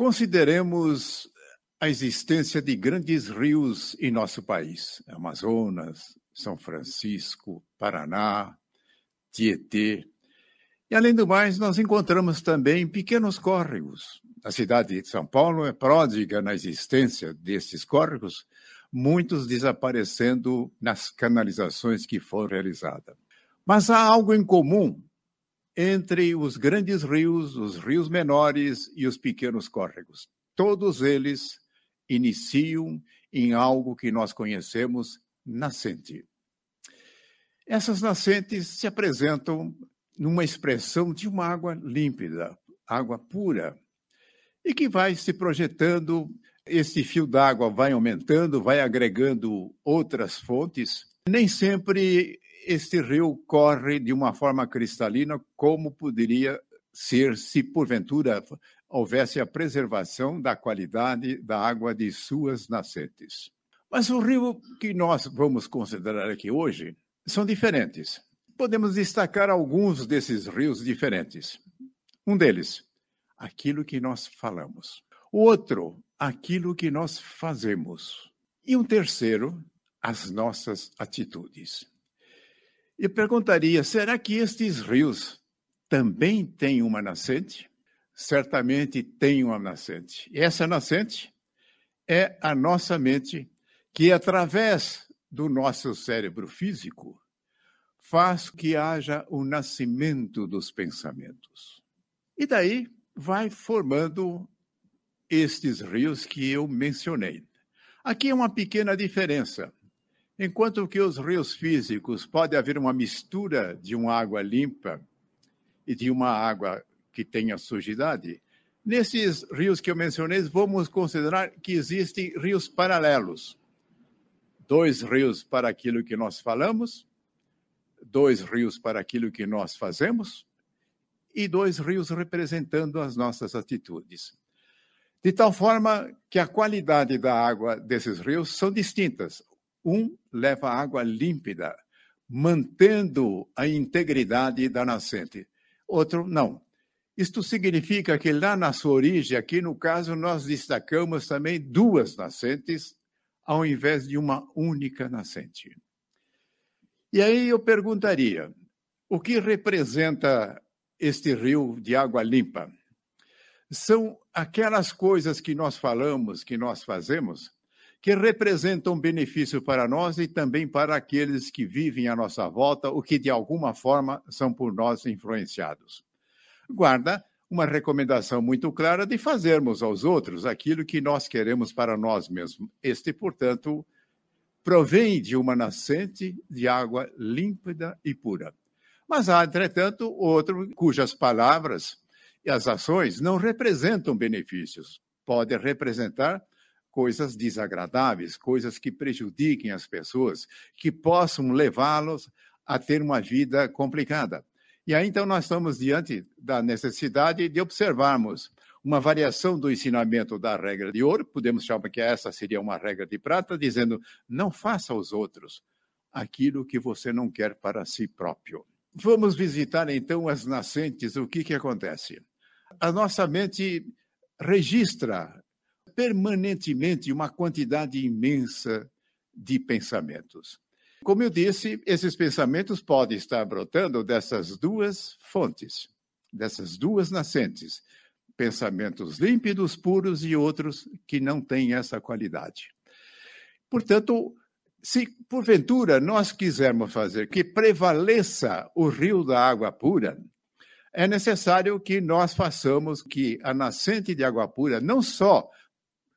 Consideremos a existência de grandes rios em nosso país: Amazonas, São Francisco, Paraná, Tietê. E, além do mais, nós encontramos também pequenos córregos. A cidade de São Paulo é pródiga na existência desses córregos, muitos desaparecendo nas canalizações que foram realizadas. Mas há algo em comum entre os grandes rios, os rios menores e os pequenos córregos. Todos eles iniciam em algo que nós conhecemos nascente. Essas nascentes se apresentam numa expressão de uma água límpida, água pura, e que vai se projetando, esse fio d'água vai aumentando, vai agregando outras fontes. Nem sempre este rio corre de uma forma cristalina, como poderia ser se porventura houvesse a preservação da qualidade da água de suas nascentes. Mas o rio que nós vamos considerar aqui hoje são diferentes. Podemos destacar alguns desses rios diferentes. Um deles, aquilo que nós falamos. O outro, aquilo que nós fazemos. E um terceiro, as nossas atitudes. Eu perguntaria: será que estes rios também têm uma nascente? Certamente tem uma nascente. E essa nascente é a nossa mente, que através do nosso cérebro físico faz que haja o nascimento dos pensamentos. E daí vai formando estes rios que eu mencionei. Aqui é uma pequena diferença. Enquanto que os rios físicos pode haver uma mistura de uma água limpa e de uma água que tenha sujidade, nesses rios que eu mencionei, vamos considerar que existem rios paralelos. Dois rios para aquilo que nós falamos, dois rios para aquilo que nós fazemos e dois rios representando as nossas atitudes. De tal forma que a qualidade da água desses rios são distintas. Um leva água límpida, mantendo a integridade da nascente. Outro, não. Isto significa que lá na sua origem, aqui no caso, nós destacamos também duas nascentes, ao invés de uma única nascente. E aí eu perguntaria: o que representa este rio de água limpa? São aquelas coisas que nós falamos, que nós fazemos, que representam benefício para nós e também para aqueles que vivem à nossa volta ou que de alguma forma são por nós influenciados. Guarda uma recomendação muito clara de fazermos aos outros aquilo que nós queremos para nós mesmos. Este, portanto, provém de uma nascente de água límpida e pura. Mas há, entretanto, outro cujas palavras e as ações não representam benefícios. Podem representar coisas desagradáveis, coisas que prejudiquem as pessoas, que possam levá-los a ter uma vida complicada. E aí, então, nós estamos diante da necessidade de observarmos uma variação do ensinamento da regra de ouro, podemos chamar que essa seria uma regra de prata, dizendo: não faça aos outros aquilo que você não quer para si próprio. Vamos visitar então as nascentes, o que, que acontece? A nossa mente registra permanentemente uma quantidade imensa de pensamentos. Como eu disse, esses pensamentos podem estar brotando dessas duas fontes, dessas duas nascentes, pensamentos límpidos, puros e outros que não têm essa qualidade. Portanto, se porventura nós quisermos fazer que prevaleça o rio da água pura, é necessário que nós façamos que a nascente de água pura não só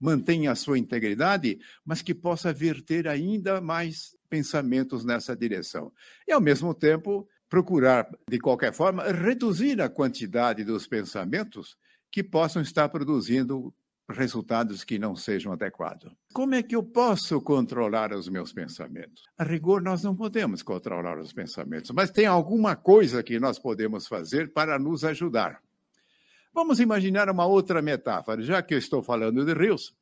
mantenha a sua integridade, mas que possa verter ainda mais pensamentos nessa direção. E, ao mesmo tempo, procurar, de qualquer forma, reduzir a quantidade dos pensamentos que possam estar produzindo resultados que não sejam adequados. Como é que eu posso controlar os meus pensamentos? A rigor, nós não podemos controlar os pensamentos, mas tem alguma coisa que nós podemos fazer para nos ajudar. Vamos imaginar uma outra metáfora. Já que eu estou falando de rios,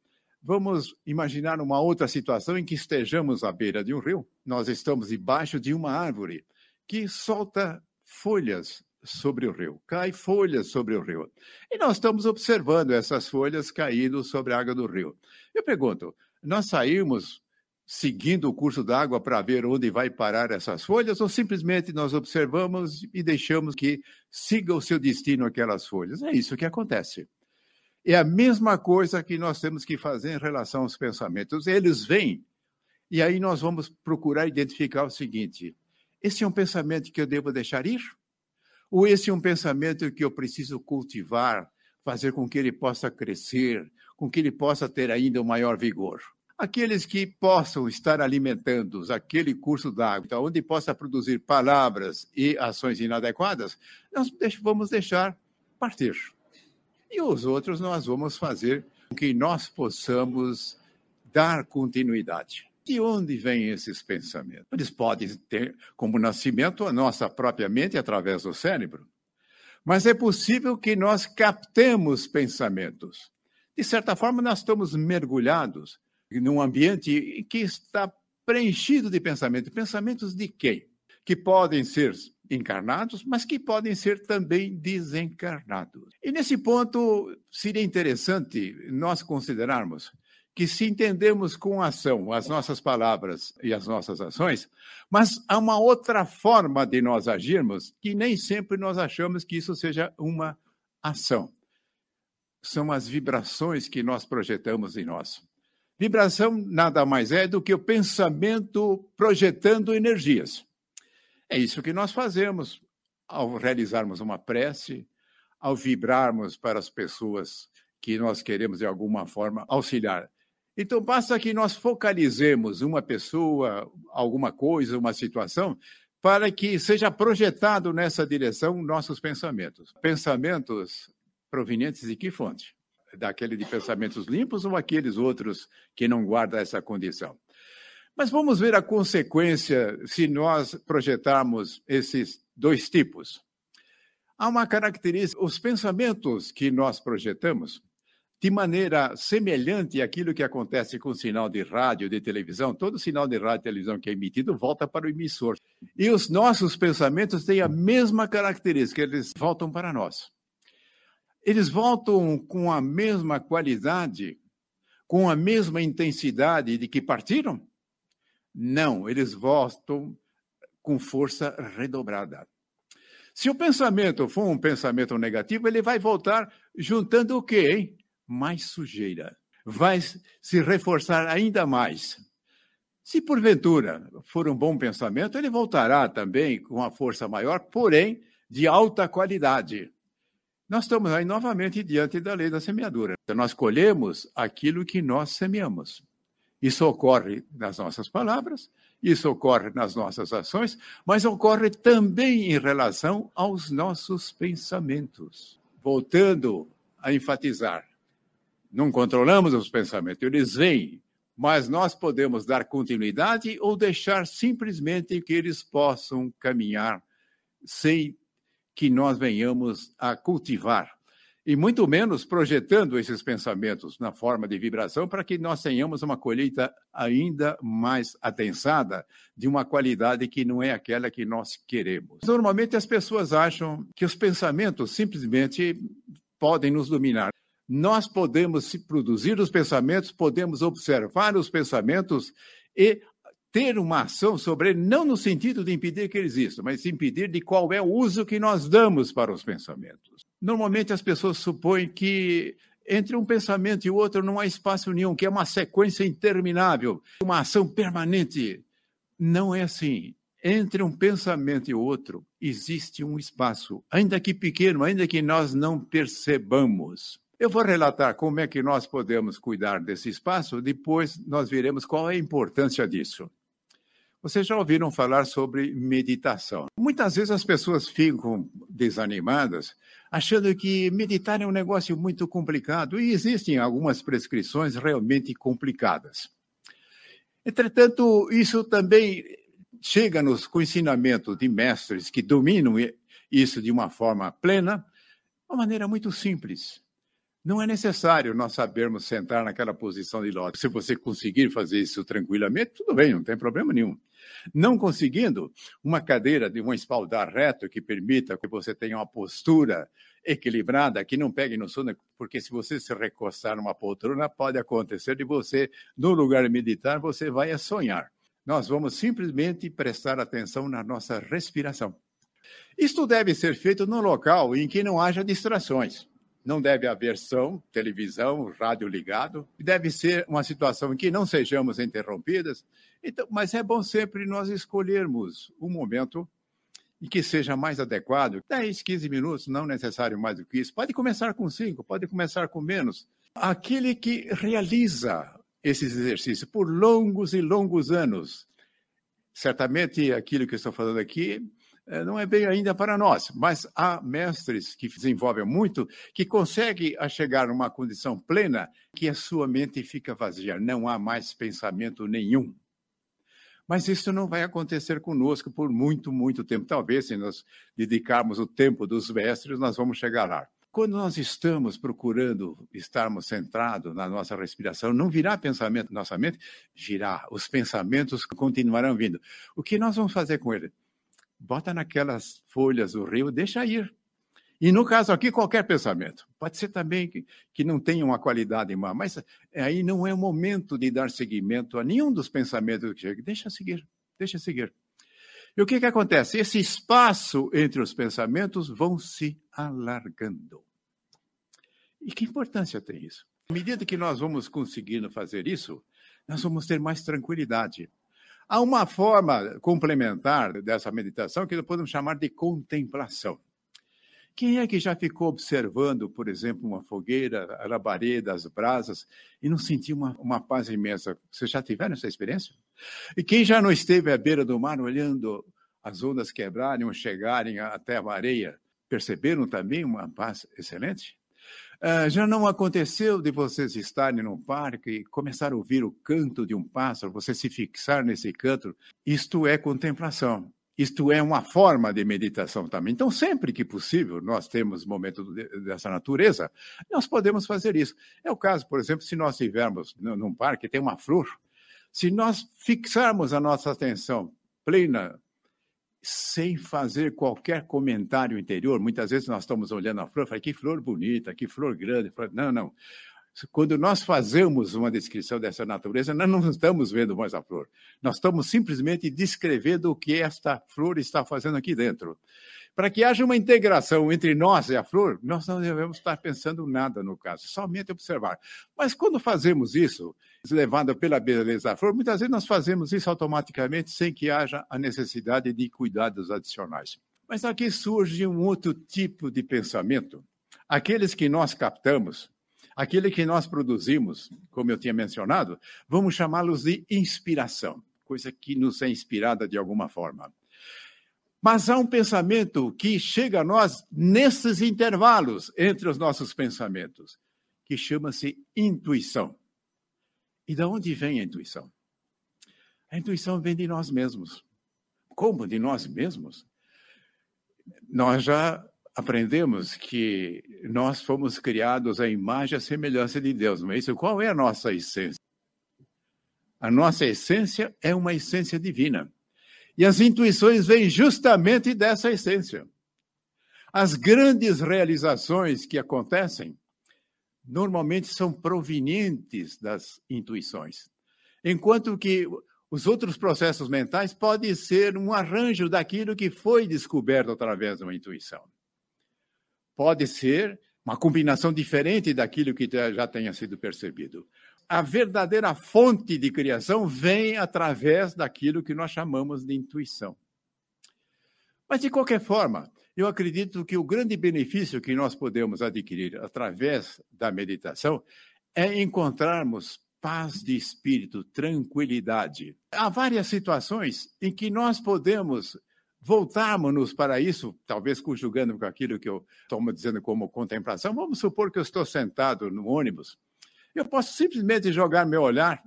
vamos imaginar uma outra situação em que estejamos à beira de um rio. Nós estamos debaixo de uma árvore que solta folhas sobre o rio, cai folhas sobre o rio. E nós estamos observando essas folhas caindo sobre a água do rio. Eu pergunto, nós saímos seguindo o curso d'água para ver onde vai parar essas folhas ou simplesmente nós observamos e deixamos que siga o seu destino aquelas folhas? É isso que acontece. É a mesma coisa que nós temos que fazer em relação aos pensamentos. Eles vêm e aí nós vamos procurar identificar o seguinte: esse é um pensamento que eu devo deixar ir? Ou esse é um pensamento que eu preciso cultivar, fazer com que ele possa crescer, com que ele possa ter ainda um maior vigor? Aqueles que possam estar alimentando aquele curso d'água, então, onde possa produzir palavras e ações inadequadas, nós vamos deixar partir. E os outros nós vamos fazer com que nós possamos dar continuidade. De onde vêm esses pensamentos? Eles podem ter como nascimento a nossa própria mente através do cérebro. Mas é possível que nós captemos pensamentos. De certa forma, nós estamos mergulhados num ambiente que está preenchido de pensamentos. Pensamentos de quem? Que podem ser encarnados, mas que podem ser também desencarnados. E nesse ponto, seria interessante nós considerarmos que se entendemos com ação as nossas palavras e as nossas ações, mas há uma outra forma de nós agirmos que nem sempre nós achamos que isso seja uma ação. São as vibrações que nós projetamos em nós. Vibração nada mais é do que o pensamento projetando energias. É isso que nós fazemos ao realizarmos uma prece, ao vibrarmos para as pessoas que nós queremos de alguma forma auxiliar. Então, basta que nós focalizemos uma pessoa, alguma coisa, uma situação, para que seja projetado nessa direção nossos pensamentos. Pensamentos provenientes de que fonte? Daquele de pensamentos limpos ou aqueles outros que não guardam essa condição? Mas vamos ver a consequência se nós projetarmos esses dois tipos. Há uma característica: os pensamentos que nós projetamos de maneira semelhante àquilo que acontece com o sinal de rádio, de televisão, todo sinal de rádio e televisão que é emitido volta para o emissor. E os nossos pensamentos têm a mesma característica, eles voltam para nós. Eles voltam com a mesma qualidade, com a mesma intensidade de que partiram? Não, eles voltam com força redobrada. Se o pensamento for um pensamento negativo, ele vai voltar juntando o quê, hein? mais sujeira. Vai se reforçar ainda mais. Se porventura for um bom pensamento, ele voltará também com uma força maior, porém de alta qualidade. Nós estamos aí novamente diante da lei da semeadura. Então, nós colhemos aquilo que nós semeamos. Isso ocorre nas nossas palavras, isso ocorre nas nossas ações, mas ocorre também em relação aos nossos pensamentos. Voltando a enfatizar, não controlamos os pensamentos, eles vêm, mas nós podemos dar continuidade ou deixar simplesmente que eles possam caminhar sem que nós venhamos a cultivar. E muito menos projetando esses pensamentos na forma de vibração para que nós tenhamos uma colheita ainda mais adensada, de uma qualidade que não é aquela que nós queremos. Normalmente as pessoas acham que os pensamentos simplesmente podem nos dominar nós podemos produzir os pensamentos, podemos observar os pensamentos e ter uma ação sobre ele, não no sentido de impedir que ele exista, mas impedir de qual é o uso que nós damos para os pensamentos. Normalmente as pessoas supõem que entre um pensamento e outro não há espaço nenhum, que é uma sequência interminável, uma ação permanente. Não é assim. Entre um pensamento e outro existe um espaço, ainda que pequeno, ainda que nós não percebamos. Eu vou relatar como é que nós podemos cuidar desse espaço, depois nós veremos qual é a importância disso. Vocês já ouviram falar sobre meditação. Muitas vezes as pessoas ficam desanimadas, achando que meditar é um negócio muito complicado, e existem algumas prescrições realmente complicadas. Entretanto, isso também chega-nos com ensinamento de mestres que dominam isso de uma forma plena, uma maneira muito simples Não é necessário nós sabermos sentar naquela posição de lótus. Se você conseguir fazer isso tranquilamente, tudo bem, não tem problema nenhum. Não conseguindo, uma cadeira de um espaldar reto que permita que você tenha uma postura equilibrada, que não pegue no sono, porque se você se recostar numa poltrona, pode acontecer de você, no lugar de meditar, você vai sonhar. Nós vamos simplesmente prestar atenção na nossa respiração. Isto deve ser feito no local em que não haja distrações. Não deve haver som, televisão, rádio ligado. Deve ser uma situação em que não sejamos interrompidas. Então, mas é bom sempre nós escolhermos um momento em que seja mais adequado. 10, 15 minutos, não necessário mais do que isso. Pode começar com 5, pode começar com menos. Aquele que realiza esses exercícios por longos e longos anos. Certamente aquilo que estou falando aqui não é bem ainda para nós, mas há mestres que desenvolvem muito, que conseguem chegar a uma condição plena que a sua mente fica vazia, não há mais pensamento nenhum. Mas isso não vai acontecer conosco por muito, muito tempo. Talvez, se nós dedicarmos o tempo dos mestres, nós vamos chegar lá. Quando nós estamos procurando estarmos centrados na nossa respiração, não virá pensamento na nossa mente, virá. Os pensamentos continuarão vindo. O que nós vamos fazer com ele? Bota naquelas folhas do rio, deixa ir. E no caso aqui, qualquer pensamento. Pode ser também que, que não tenha uma qualidade má, mas aí não é o momento de dar seguimento a nenhum dos pensamentos que chegam. Deixa seguir, deixa seguir. E o que, que acontece? Esse espaço entre os pensamentos vão se alargando. E que importância tem isso? À medida que nós vamos conseguindo fazer isso, nós vamos ter mais tranquilidade. Há uma forma complementar dessa meditação que nós podemos chamar de contemplação. Quem é que já ficou observando, por exemplo, uma fogueira, a labareda, as brasas, e não sentiu uma, uma paz imensa? Vocês já tiveram essa experiência? E quem já não esteve à beira do mar olhando as ondas quebrarem ou chegarem até a areia, perceberam também uma paz excelente? Uh, já não aconteceu de vocês estarem num parque e começar a ouvir o canto de um pássaro, você se fixar nesse canto? Isto é contemplação. Isto é uma forma de meditação também. Então, sempre que possível, nós temos momentos dessa natureza, nós podemos fazer isso. É o caso, por exemplo, se nós estivermos num parque, tem uma flor, se nós fixarmos a nossa atenção plena sem fazer qualquer comentário interior. Muitas vezes nós estamos olhando a flor, falamos, que flor bonita, que flor grande. Não, não. Quando nós fazemos uma descrição dessa natureza, nós não estamos vendo mais a flor. Nós estamos simplesmente descrevendo o que esta flor está fazendo aqui dentro. Para que haja uma integração entre nós e a flor, nós não devemos estar pensando nada no caso, somente observar. Mas quando fazemos isso, levada pela beleza da flor, muitas vezes nós fazemos isso automaticamente sem que haja a necessidade de cuidados adicionais. Mas aqui surge um outro tipo de pensamento. Aqueles que nós captamos, aquele que nós produzimos, como eu tinha mencionado, vamos chamá-los de inspiração, coisa que nos é inspirada de alguma forma. Mas há um pensamento que chega a nós nesses intervalos entre os nossos pensamentos, que chama-se intuição. E de onde vem a intuição? A intuição vem de nós mesmos. Como de nós mesmos? Nós já aprendemos que nós fomos criados à imagem e à semelhança de Deus, não é isso? Qual é a nossa essência? A nossa essência é uma essência divina. E as intuições vêm justamente dessa essência. As grandes realizações que acontecem normalmente são provenientes das intuições, enquanto que os outros processos mentais podem ser um arranjo daquilo que foi descoberto através de uma intuição. Pode ser uma combinação diferente daquilo que já tenha sido percebido a verdadeira fonte de criação vem através daquilo que nós chamamos de intuição. Mas, de qualquer forma, eu acredito que o grande benefício que nós podemos adquirir através da meditação é encontrarmos paz de espírito, tranquilidade. Há várias situações em que nós podemos voltarmos para isso, talvez conjugando com aquilo que eu estou dizendo como contemplação. Vamos supor que eu estou sentado no ônibus eu posso simplesmente jogar meu olhar,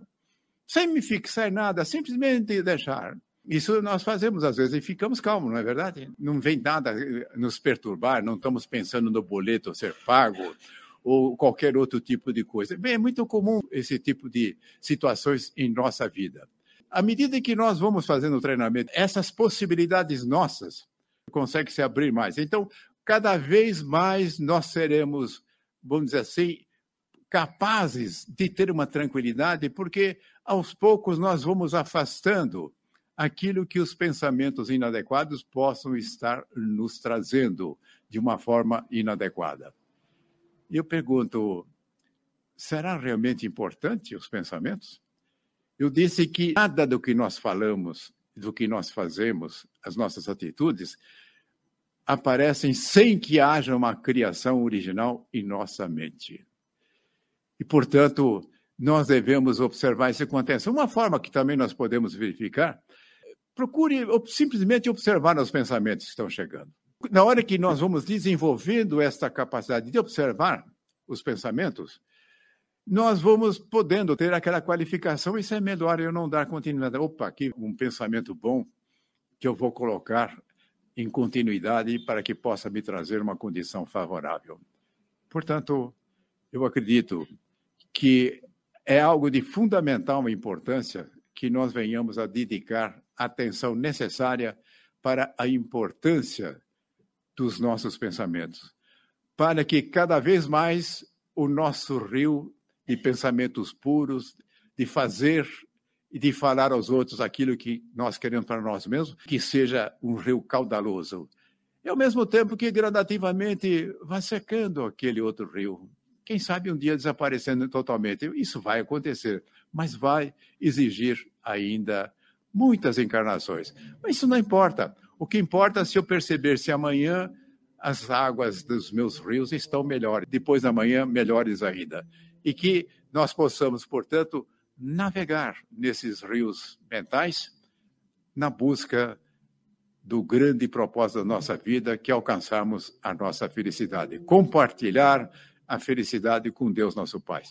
sem me fixar em nada, simplesmente deixar. Isso nós fazemos às vezes e ficamos calmos, não é verdade? Não vem nada nos perturbar, não estamos pensando no boleto ser pago, ou qualquer outro tipo de coisa. Bem, é muito comum esse tipo de situações em nossa vida. À medida que nós vamos fazendo o treinamento, essas possibilidades nossas conseguem se abrir mais. Então, cada vez mais nós seremos, vamos dizer assim, capazes de ter uma tranquilidade, porque aos poucos nós vamos afastando aquilo que os pensamentos inadequados possam estar nos trazendo de uma forma inadequada. E eu pergunto: será realmente importante os pensamentos? Eu disse que nada do que nós falamos, do que nós fazemos, as nossas atitudes, aparecem sem que haja uma criação original em nossa mente. E, portanto, nós devemos observar isso com atenção. Uma forma que também nós podemos verificar, procure simplesmente observar os pensamentos que estão chegando. Na hora que nós vamos desenvolvendo esta capacidade de observar os pensamentos, nós vamos podendo ter aquela qualificação. Isso é melhor eu não dar continuidade. Opa, aqui um pensamento bom que eu vou colocar em continuidade para que possa me trazer uma condição favorável. Portanto, eu acredito que é algo de fundamental importância que nós venhamos a dedicar atenção necessária para a importância dos nossos pensamentos, para que cada vez mais o nosso rio de pensamentos puros, de fazer e de falar aos outros aquilo que nós queremos para nós mesmos, que seja um rio caudaloso. E ao mesmo tempo que gradativamente vá secando aquele outro rio, quem sabe um dia desaparecendo totalmente. Isso vai acontecer, mas vai exigir ainda muitas encarnações. Mas isso não importa. O que importa é se eu perceber se amanhã as águas dos meus rios estão melhores, depois da manhã, melhores ainda. E que nós possamos, portanto, navegar nesses rios mentais na busca do grande propósito da nossa vida, que é alcançarmos a nossa felicidade. Compartilhar a felicidade com Deus, nosso Pai.